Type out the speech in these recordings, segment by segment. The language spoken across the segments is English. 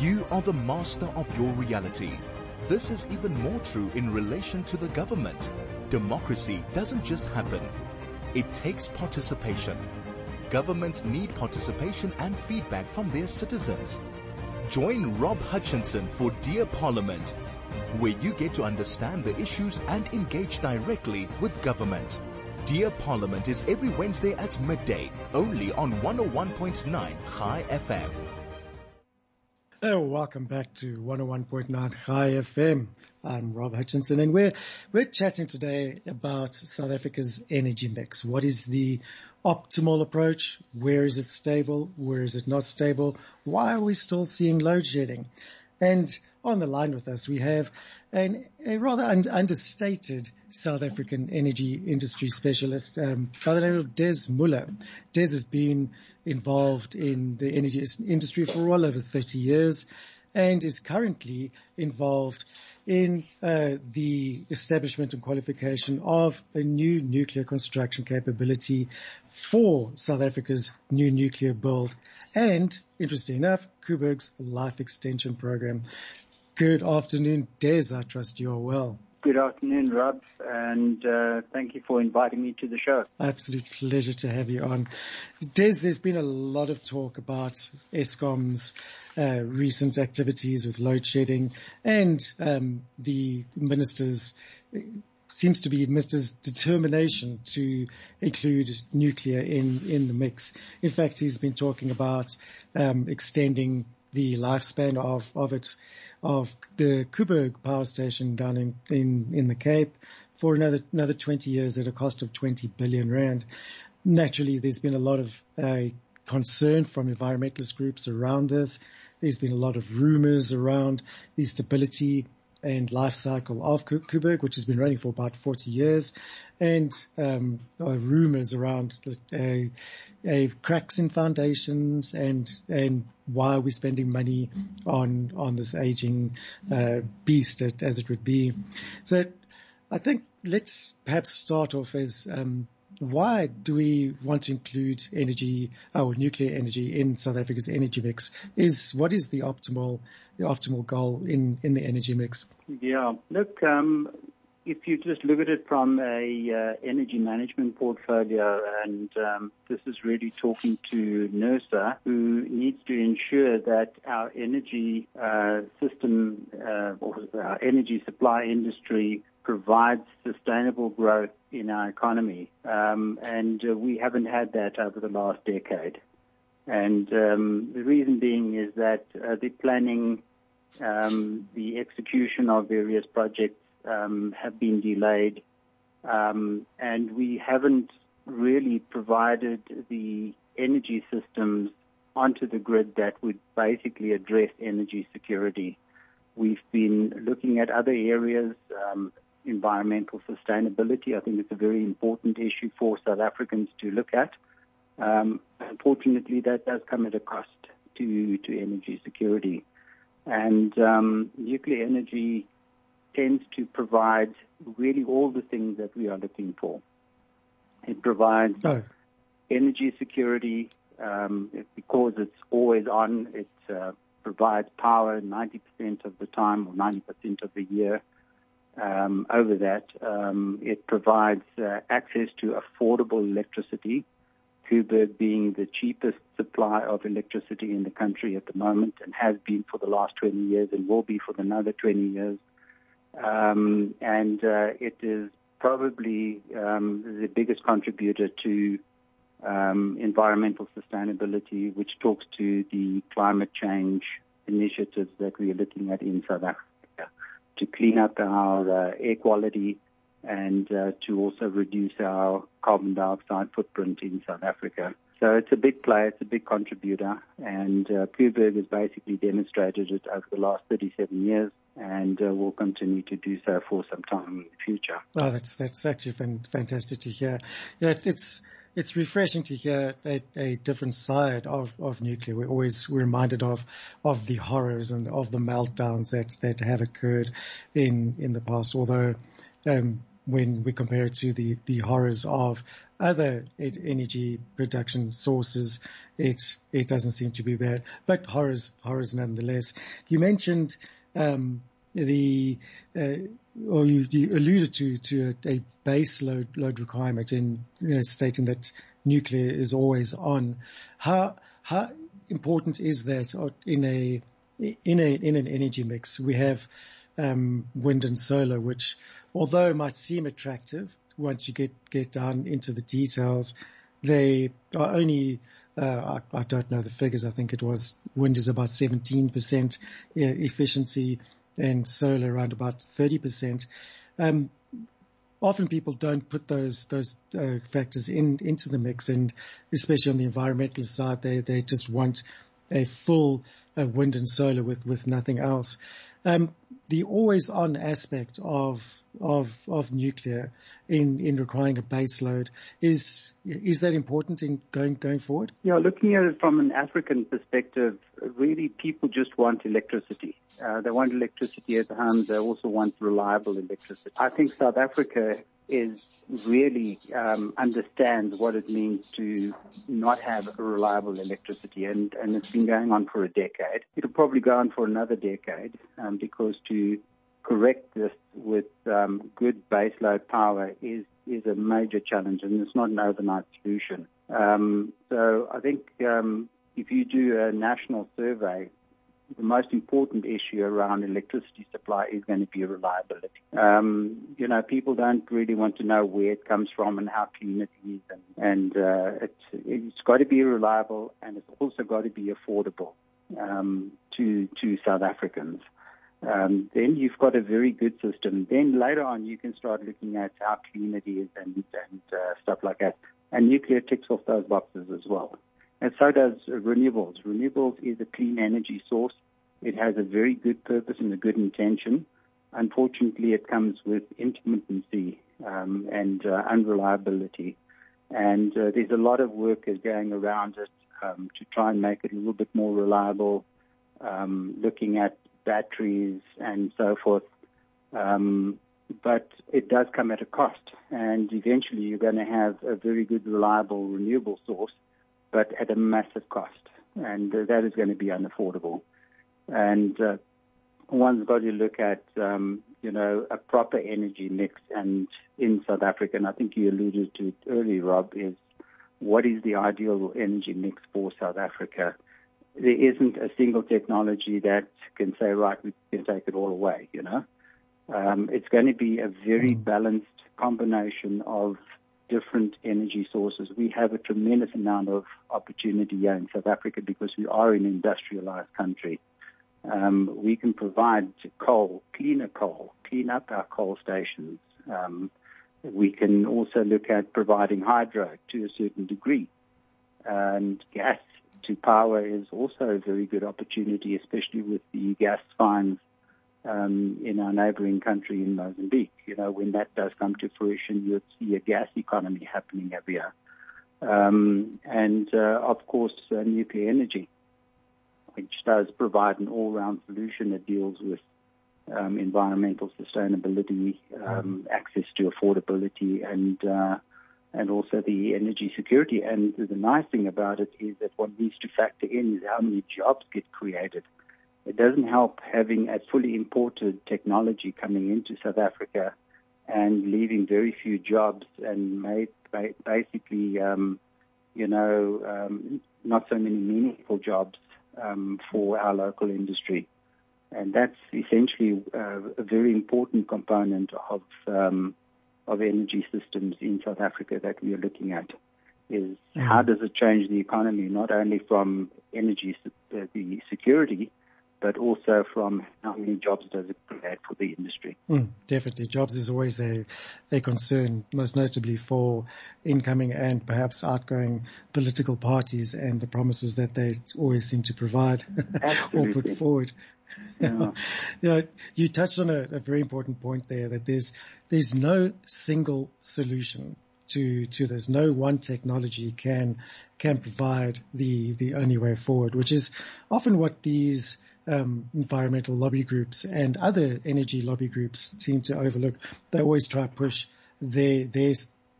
You are the master of your reality. This is even more true in relation to the government. Democracy doesn't just happen. It takes participation. Governments need participation and feedback from their citizens. Join Rob Hutchinson for Dear Parliament, where you get to understand the issues and engage directly with government. Dear Parliament is every Wednesday at midday, only on 101.9 Chai FM. Oh, welcome back to 101.9 Chai FM. I'm Rob Hutchinson and we're, we're chatting today about South Africa's energy mix. What is the optimal approach? Where is it stable? Where is it not stable? Why are we still seeing load shedding? And on the line with us, we have an, a rather un- understated South African energy industry specialist um, by the name of Des Muller. Des has been involved in the energy industry for well over 30 years and is currently involved in uh, the establishment and qualification of a new nuclear construction capability for South Africa's new nuclear build and, interesting enough, Koeberg's life extension program. Good afternoon, Des. I trust you are well. Good afternoon, Rob, and uh, thank you for inviting me to the show. Absolute pleasure to have you on. Des, there's been a lot of talk about Eskom's uh, recent activities with load shedding and um, the minister's seems to be Mr. determination to include nuclear in, in the mix. In fact, he's been talking about um, extending the lifespan of, of it of the Koeberg power station down in, in, in the Cape for another, another 20 years at a cost of 20 billion rand. Naturally, there's been a lot of uh, concern from environmentalist groups around this. There's been a lot of rumors around the stability and life cycle of Koeberg, which has been running for about 40 years, and um, rumors around uh, cracks in foundations and and why are we spending money on on this aging uh, beast as, as, it would be. So I think let's perhaps start off as um, why do we want to include energy or nuclear energy in South Africa's energy mix? Is what is the optimal the optimal goal in in the energy mix? Yeah, look, um, if you just look at it from a uh, energy management portfolio, and um, this is really talking to NERSA, who needs to ensure that our energy uh, system uh, or our energy supply industry provides sustainable growth in our economy. Um, and uh, we haven't had that over the last decade. And um, the reason being is that uh, the planning, um, the execution of various projects um, have been delayed, um, and we haven't really provided the energy systems onto the grid that would basically address energy security. We've been looking at other areas, um, environmental sustainability. I think it's a very important issue for South Africans to look at. Um, unfortunately, that does come at a cost to, to energy security. And um, nuclear energy tends to provide really all the things that we are looking for. It provides oh. energy security um, because it's always on. It uh, provides power 90% of the time or 90% of the year. Um, over that, um, it provides uh, access to affordable electricity. Koeberg being the cheapest supply of electricity in the country at the moment and has been for the last 20 years and will be for another 20 years. Um, and uh, it is probably um, the biggest contributor to um, environmental sustainability, which talks to the climate change initiatives that we are looking at in South Africa to clean up our uh, air quality and uh, to also reduce our carbon dioxide footprint in South Africa. So it's a big player, it's a big contributor, and uh, Koeberg has basically demonstrated it over the last 37 years and uh, will continue to do so for some time in the future. Oh, that's that's actually fantastic to hear. Yeah, it's it's refreshing to hear a, a, different side of, of nuclear. We're always we're reminded of of the horrors and of the meltdowns that that have occurred in in the past. Although um, when we compare it to the, the horrors of other energy production sources, it it doesn't seem to be bad, but horrors horrors nonetheless. You mentioned um, the uh, or you, you, alluded to to a, a base load load requirement in you know, stating that nuclear is always on. How how important is that in a in a in an energy mix? We have um, wind and solar, which although might seem attractive once you get get down into the details, they are only uh, I, I, don't know the figures. I think it was wind is about 17% efficiency and solar around about 30%. Um, often people don't put those those uh, factors in into the mix, and especially on the environmental side, they they just want a full uh, wind and solar with with nothing else. Um, the always on aspect of of of nuclear in in requiring a base load is is that important in going going forward? Yeah, looking at it from an African perspective, really people just want electricity. Uh, they want electricity at home. They also want reliable electricity. I think South Africa is really um, understands what it means to not have reliable electricity, and, and it's been going on for a decade. It'll probably go on for another decade um, because to correct this with um, good baseload power is is a major challenge, and it's not an overnight solution. Um, so I think um, if you do a national survey, the most important issue around electricity supply is going to be reliability. Um, you know, people don't really want to know where it comes from and how clean it is, and, and uh, it's, it's got to be reliable and it's also got to be affordable um, to to South Africans. Um, then you've got a very good system. Then later on, you can start looking at how clean it is and, and uh, stuff like that. And nuclear ticks off those boxes as well. And so does renewables. Renewables is a clean energy source. It has a very good purpose and a good intention. Unfortunately, it comes with intermittency um, and uh, unreliability. And uh, there's a lot of work is going around it um, to try and make it a little bit more reliable, um, looking at batteries and so forth. Um, but it does come at a cost, and eventually you're going to have a very good, reliable, renewable source, but at a massive cost, and that is going to be unaffordable. And uh, one's got to look at, um, you know, a proper energy mix. And in South Africa, and I think you alluded to it earlier, Rob, is what is the ideal energy mix for South Africa? There isn't a single technology that can say, right, we can take it all away, you know. Um, it's going to be a very mm. balanced combination of different energy sources. We have a tremendous amount of opportunity here in South Africa because we are an industrialized country. Um, we can provide coal, cleaner coal, clean up our coal stations. Um, we can also look at providing hydro to a certain degree and gas to power is also a very good opportunity, especially with the gas finds um, in our neighboring country in Mozambique. You know, when that does come to fruition, you'll see a gas economy happening every year. Um, and uh, of course, uh, nuclear energy, which does provide an all-round solution that deals with um, environmental sustainability, um, access to affordability, and uh, and also the energy security. And the nice thing about it is that what needs to factor in is how many jobs get created. It doesn't help having a fully imported technology coming into South Africa and leaving very few jobs and made basically, um, you know, um, not so many meaningful jobs um, for our local industry. And that's essentially uh, a very important component of um, of energy systems in South Africa that we are looking at is mm. how does it change the economy, not only from energy uh, the security, but also from how many jobs does it create for the industry. Mm, definitely. Jobs is always a, a concern, most notably for incoming and perhaps outgoing political parties and the promises that they always seem to provide or put forward. Yeah. yeah, you touched on a, a, very important point there that there's there's no single solution to to this. No one technology can can provide the the only way forward, which is often what these um, environmental lobby groups and other energy lobby groups seem to overlook. They always try to push their, their,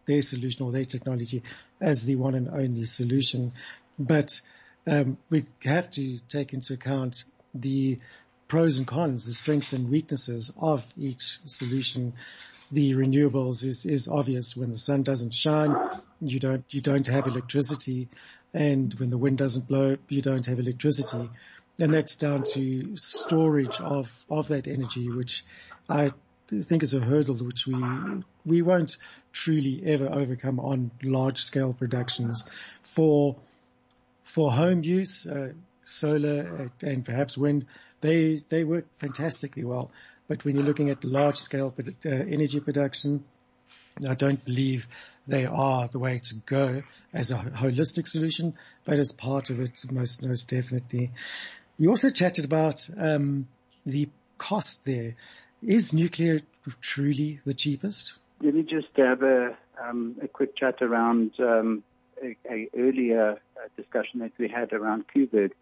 their solution or their technology as the one and only solution. But um, we have to take into account the pros and cons, the strengths and weaknesses of each solution. The renewables is, is obvious. When the sun doesn't shine, you don't, you don't have electricity. And when the wind doesn't blow, you don't have electricity. And that's down to storage of, of that energy, which I think is a hurdle which we, we won't truly ever overcome on large scale productions for, for home use, uh, solar and perhaps wind they, they work fantastically well. But when you're looking at large scale uh, energy production, I don't believe they are the way to go as a holistic solution, but as part of it, most, most definitely. You also chatted about, um, the cost there. Is nuclear truly the cheapest? Let me just have a, um, a quick chat around um, a, a, earlier uh, discussion that we had around Koeberg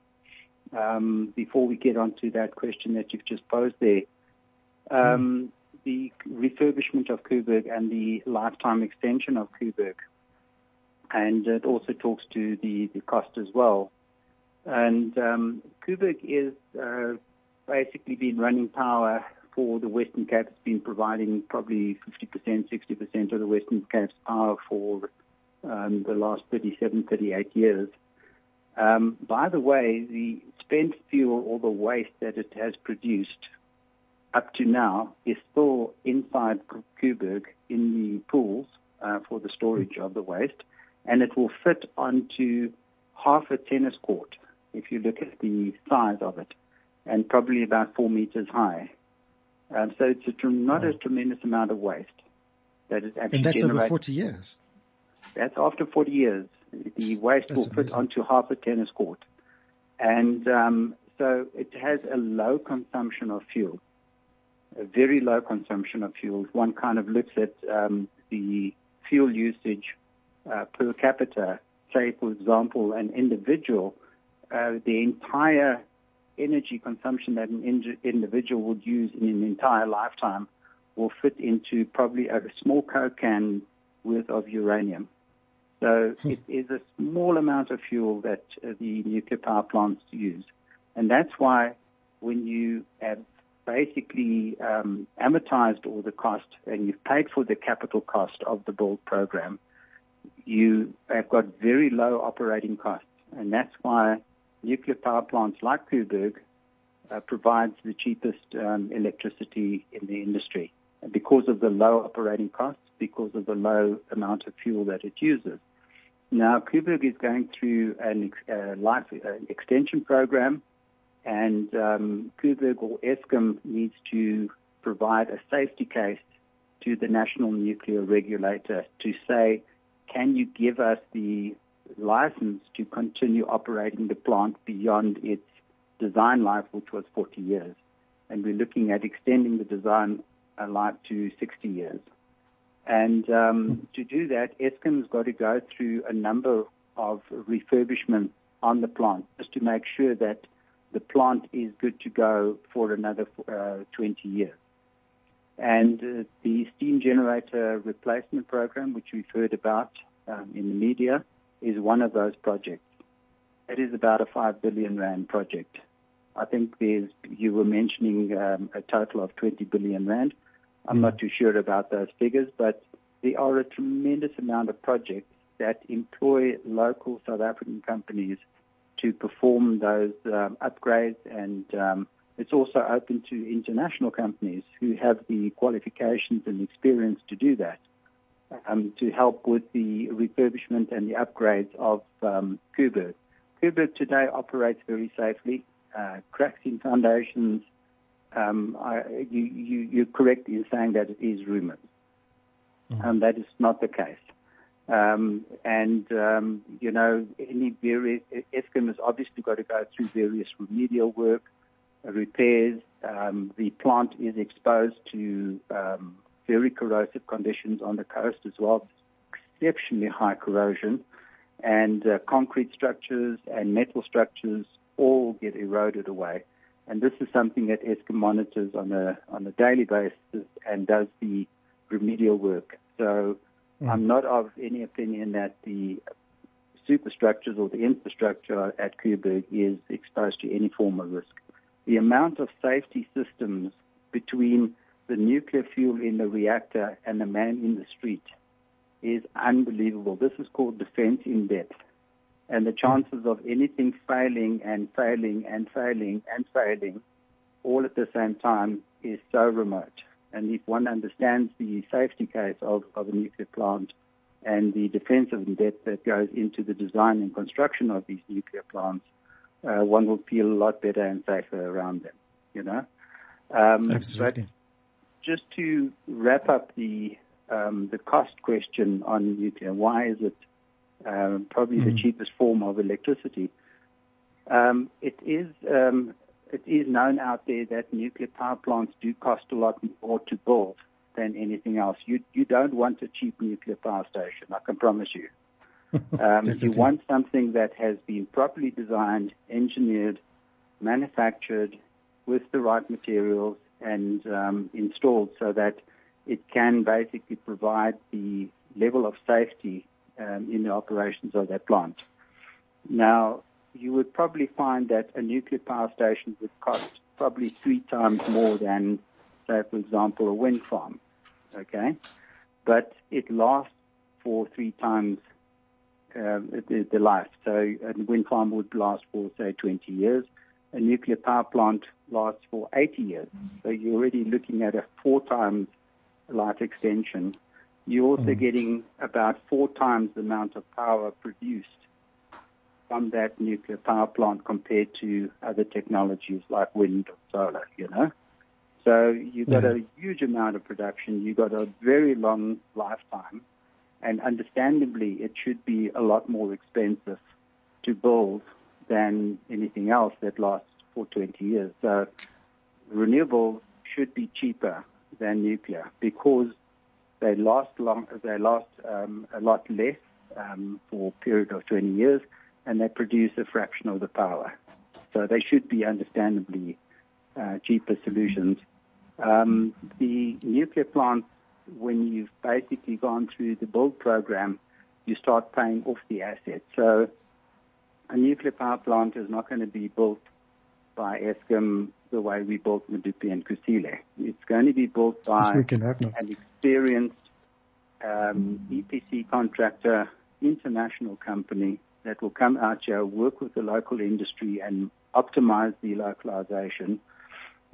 um, before we get onto that question that you've just posed there. Um, mm. The refurbishment of Koeberg and the lifetime extension of Koeberg. And it also talks to the, the cost as well. And um, Koeberg is uh, basically been running power for the Western Cape. It's been providing probably 50%, 60% of the Western Cape's power for um, the last 37, 38 years. Um, by the way, the spent fuel or the waste that it has produced up to now is still inside Koeberg in the pools uh, for the storage of the waste, and it will fit onto half a tennis court if you look at the size of it, and probably about four meters high. Um, so it's a, not a tremendous amount of waste that is actually And that's generated. over 40 years. That's after 40 years. The waste That's will fit onto half a tennis court. And um, so it has a low consumption of fuel, a very low consumption of fuel. One kind of looks at um, the fuel usage uh, per capita. Say, for example, an individual, uh, the entire energy consumption that an in- individual would use in an entire lifetime will fit into probably a small Coke can worth of uranium. So hmm. it is a small amount of fuel that uh, the nuclear power plants use. And that's why when you have basically um, amortized all the cost and you've paid for the capital cost of the build program, you have got very low operating costs. And that's why nuclear power plants like Koeberg uh, provides the cheapest um, electricity in the industry because of the low operating costs, because of the low amount of fuel that it uses. Now, Koeberg is going through an uh, life uh, extension program, and um, Koeberg or Eskom needs to provide a safety case to the National Nuclear Regulator to say, can you give us the license to continue operating the plant beyond its design life, which was 40 years? And we're looking at extending the design uh, life to 60 years. And um, to do that, Eskom's got to go through a number of refurbishments on the plant just to make sure that the plant is good to go for another uh, 20 years. And uh, the steam generator replacement program, which we've heard about um, in the media, is one of those projects. It is about a 5 billion rand project. I think there's, you were mentioning um, a total of 20 billion rand. I'm not too sure about those figures, but there are a tremendous amount of projects that employ local South African companies to perform those um, upgrades, and um, it's also open to international companies who have the qualifications and experience to do that, um, to help with the refurbishment and the upgrades of um, Koeberg. today operates very safely. Uh, cracks in foundations, um, I, you, you, you're correct in saying that it is rumors. Mm. Um, that is not the case. Um, and, um, you know, any various, Eskom has obviously got to go through various remedial work, repairs. Um, the plant is exposed to um, very corrosive conditions on the coast as well, exceptionally high corrosion. And uh, concrete structures and metal structures all get eroded away. And this is something that Eskom monitors on a on a daily basis and does the remedial work. So mm. I'm not of any opinion that the superstructures or the infrastructure at Koeberg is exposed to any form of risk. The amount of safety systems between the nuclear fuel in the reactor and the man in the street is unbelievable. This is called defense in depth. And the chances of anything failing and failing and failing and failing all at the same time is so remote. And if one understands the safety case of, of a nuclear plant and the defensive in depth that goes into the design and construction of these nuclear plants, uh, one will feel a lot better and safer around them, you know? Um, Absolutely. Just to wrap up the um, the cost question on nuclear, why is it um, probably mm. the cheapest form of electricity? Um, it is um, it is known out there that nuclear power plants do cost a lot more to build than anything else. You you don't want a cheap nuclear power station. I can promise you. Um, you want something that has been properly designed, engineered, manufactured with the right materials, and um, installed so that it can basically provide the level of safety um, in the operations of that plant. Now, you would probably find that a nuclear power station would cost probably three times more than, say, for example, a wind farm. Okay, but it lasts for three times uh, the, the life. So a wind farm would last for say 20 years. A nuclear power plant lasts for 80 years. So you're already looking at a four times life extension. You're also mm. getting about four times the amount of power produced from that nuclear power plant compared to other technologies like wind or solar, you know. So you've got a huge amount of production, you've got a very long lifetime, and understandably, it should be a lot more expensive to build than anything else that lasts for 20 years. So renewables should be cheaper than nuclear because they last long, they last um, a lot less um, for a period of 20 years and they produce a fraction of the power. So they should be understandably uh, cheaper solutions. Um, the nuclear plants, when you've basically gone through the build program, you start paying off the asset. So a nuclear power plant is not going to be built by Eskom the way we built Medupi and Kusile. It's going to be built by an experienced um, EPC contractor, international company that will come out here, work with the local industry and optimize the localization.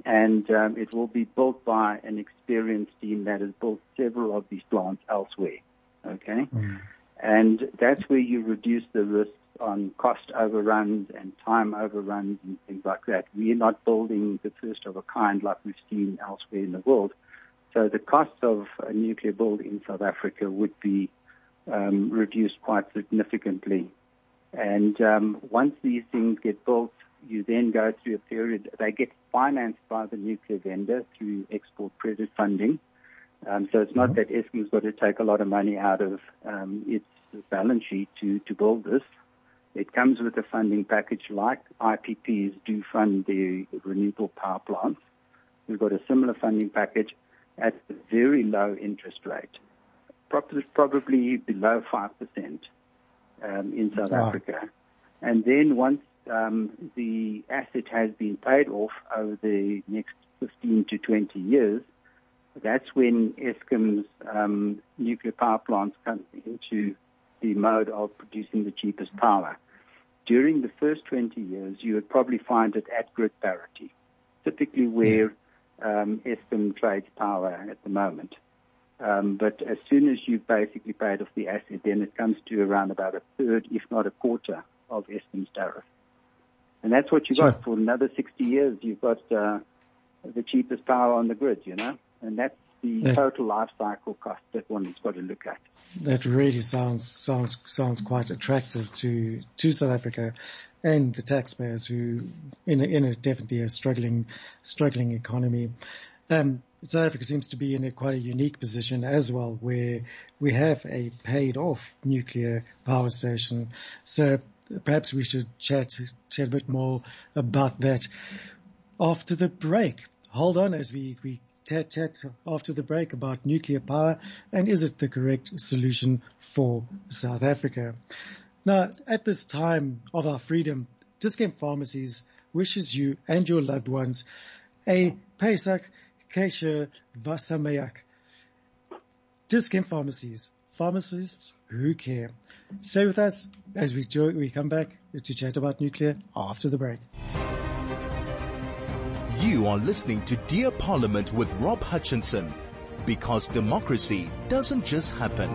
And um, it will be built by an experienced team that has built several of these plants elsewhere. Okay? Mm. And that's where you reduce the risks on cost overruns and time overruns and things like that. We are not building the first of a kind like we've seen elsewhere in the world. So the cost of a nuclear build in South Africa would be um, reduced quite significantly and um, once these things get built, you then go through a period, they get financed by the nuclear vendor through export credit funding. Um, so it's not mm-hmm. that Eskom's got to take a lot of money out of um, its balance sheet to, to build this. It comes with a funding package like IPPs do fund the renewable power plants. We've got a similar funding package at a very low interest rate, probably below 5% um, in South wow. Africa. And then once um, the asset has been paid off over the next 15 to 20 years, that's when Eskom's um, nuclear power plants come into the mode of producing the cheapest power. During the first 20 years, you would probably find it at grid parity, typically where um, Eskom trades power at the moment. Um, but as soon as you've basically paid off the asset, then it comes to around about a third, if not a quarter, of Eskom's tariff. And that's what you sure. got for another 60 years. You've got uh, the cheapest power on the grid, you know, and that's the yeah. total life cycle cost that one has got to look at. That really sounds sounds sounds quite attractive to to South Africa and the taxpayers who in a, in a definitely a struggling struggling economy. Um, South Africa seems to be in a quite a unique position as well, where we have a paid off nuclear power station. So perhaps we should chat, chat a bit more about that after the break. Hold on as we, we chat, chat after the break about nuclear power and is it the correct solution for South Africa? Now, at this time of our freedom, Dis-Chem Pharmacies wishes you and your loved ones a Pesach Kesher Vasameach. Dis-Chem Pharmacies, pharmacists who care. Stay with us as we, we come back to chat about nuclear after the break. You are listening to Dear Parliament with Rob Hutchinson because democracy doesn't just happen.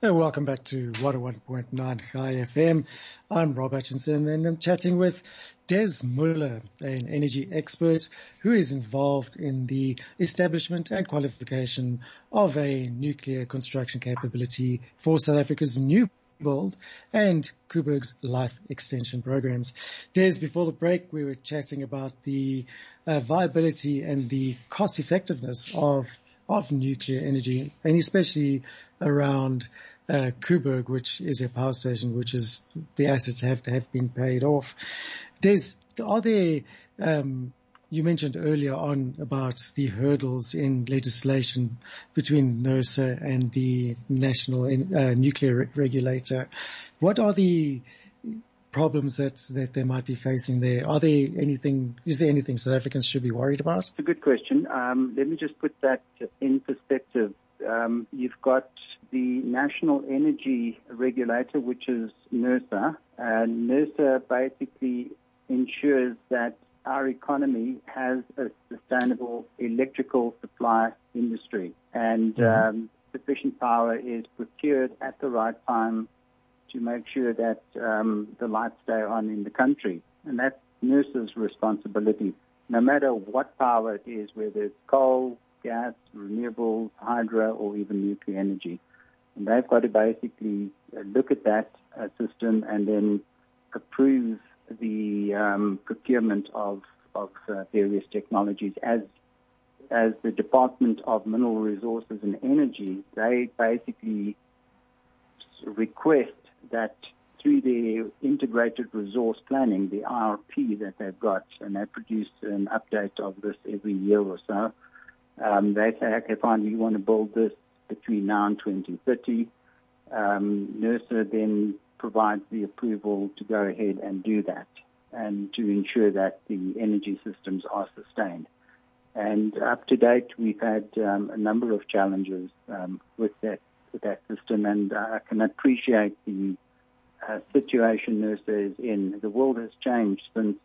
Hey, welcome back to 101.9 Chai FM. I'm Rob Hutchinson and I'm chatting with Des Muller, an energy expert who is involved in the establishment and qualification of a nuclear construction capability for South Africa's new Build and Koeberg's life extension programs. Des, before the break, we were chatting about the uh, viability and the cost effectiveness of of nuclear energy, and especially around uh, Koeberg, which is a power station, which is the assets have to have been paid off. Des, are there um, you mentioned earlier on about the hurdles in legislation between NERSA and the National uh, Nuclear Regulator. What are the problems that that they might be facing there? Are there anything? Is there anything South Africans should be worried about? It's a good question. Um, let me just put that in perspective. Um, you've got the National Energy Regulator, which is NERSA, and NERSA basically ensures that our economy has a sustainable electrical supply industry, and mm-hmm. um, sufficient power is procured at the right time to make sure that um, the lights stay on in the country. And that's NERSA's responsibility, no matter what power it is, whether it's coal, gas, renewables, hydro, or even nuclear energy. And they've got to basically look at that uh, system and then approve the um, procurement of, of uh, various technologies as as the Department of Mineral Resources and Energy, they basically request that through their integrated resource planning, the IRP that they've got, and they produce an update of this every year or so. Um, they say, okay, fine, we want to build this between now and 2030. Um, NERSA then provides the approval to go ahead and do that and to ensure that the energy systems are sustained. And up to date, we've had um, a number of challenges um, with that with that system, and I can appreciate the uh, situation NERSA is in. The world has changed since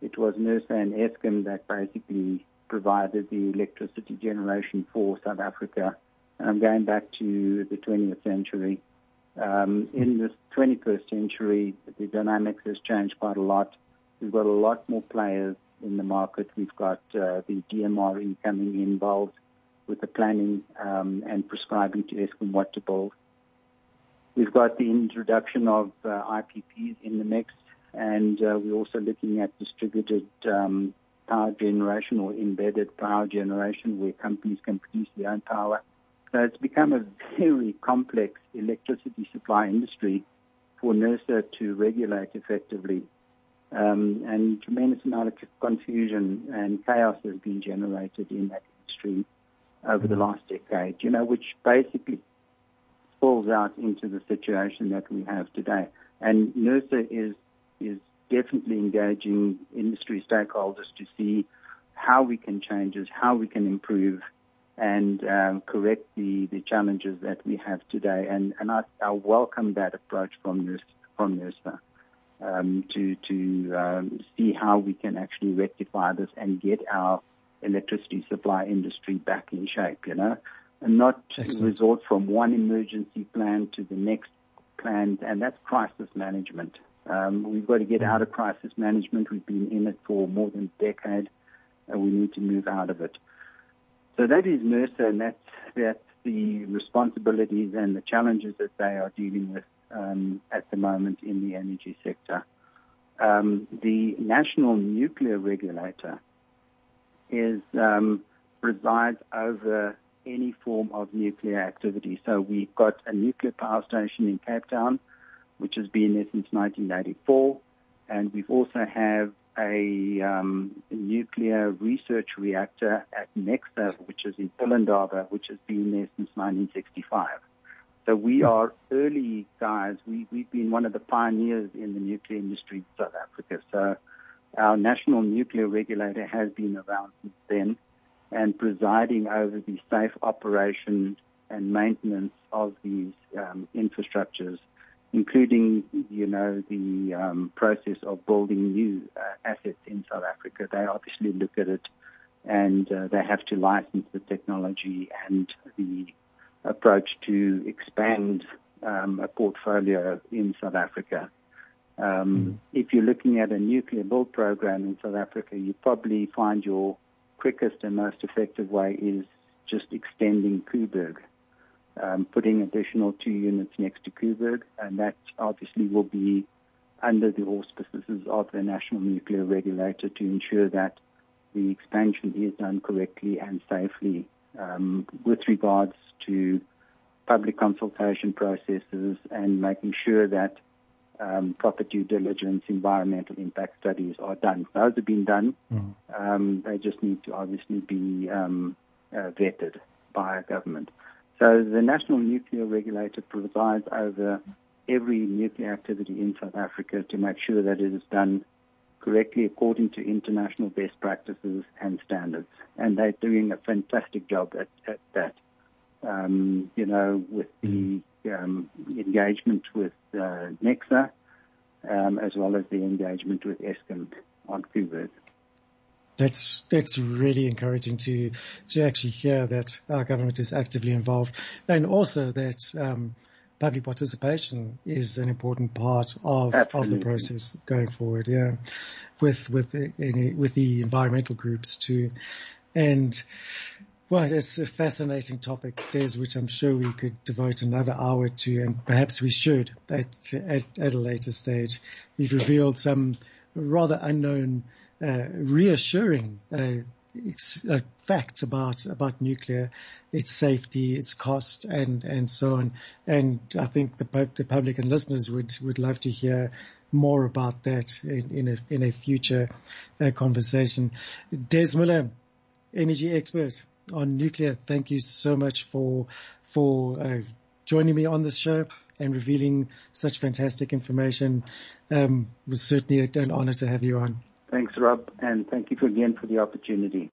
it was NERSA and Eskom that basically provided the electricity generation for South Africa. And I'm going back to the 20th century. Um, in this 21st century, the dynamics has changed quite a lot. We've got a lot more players in the market. We've got uh, the DMRE coming involved with the planning um, and prescribing to Eskom what to build. We've got the introduction of uh, IPPs in the mix, and uh, we're also looking at distributed um, power generation or embedded power generation where companies can produce their own power so it's become a very complex electricity supply industry for NERSA to regulate effectively. Um, and tremendous amount of confusion and chaos has been generated in that industry over the last decade, you know, which basically falls out into the situation that we have today. And NERSA is, is definitely engaging industry stakeholders to see how we can change this, how we can improve and um, correct the, the challenges that we have today. And, and I, I welcome that approach from NERSA, from NERSA um, to, to um, see how we can actually rectify this and get our electricity supply industry back in shape, you know, and not Excellent. resort from one emergency plan to the next plan, and that's crisis management. Um, we've got to get out of crisis management. We've been in it for more than a decade, and we need to move out of it. So that is NERSA, and that's, that's the responsibilities and the challenges that they are dealing with um, at the moment in the energy sector. Um, the National Nuclear Regulator is um, resides over any form of nuclear activity. So we've got a nuclear power station in Cape Town, which has been there since 1984, and we've also have a um, nuclear research reactor at NECSA, which is in Pelindaba, which has been there since 1965. So we are early guys. We, we've been one of the pioneers in the nuclear industry in South Africa. So our national nuclear regulator has been around since then and presiding over the safe operation and maintenance of these um, infrastructures, including, you know, the um, process of building new uh, assets in South Africa. They obviously look at it and uh, they have to license the technology and the approach to expand um, a portfolio in South Africa. Um, mm-hmm. If you're looking at a nuclear build program in South Africa, you probably find your quickest and most effective way is just extending Koeberg, um, putting additional two units next to Koeberg, and that obviously will be under the auspices of the National Nuclear Regulator to ensure that the expansion is done correctly and safely um, with regards to public consultation processes and making sure that um, proper due diligence, environmental impact studies are done. Those have been done. Mm. Um, they just need to obviously be um, uh, vetted by a government. So the National Nuclear Regulator presides over every nuclear activity in South Africa to make sure that it is done correctly according to international best practices and standards. And they're doing a fantastic job at, at that. Um, you know, with the um, engagement with uh, NECSA, um, as well as the engagement with Eskom on Koeberg. That's that's really encouraging to to actually hear that our government is actively involved, and also that um, public participation is an important part of, of the process going forward. Yeah, with with any, with the environmental groups too, and well, it's a fascinating topic, Des, which I'm sure we could devote another hour to, and perhaps we should at at, at a later stage. You've revealed some rather unknown, reassuring. Uh, uh, facts about about nuclear, its safety, its cost, and and so on. And I think the the public and listeners would would love to hear more about that in, in a in a future uh, conversation. Des Muller, energy expert on nuclear. Thank you so much for for uh, joining me on this show and revealing such fantastic information. Um, it was certainly an honor to have you on. Thanks, Rob, and thank you again for the opportunity.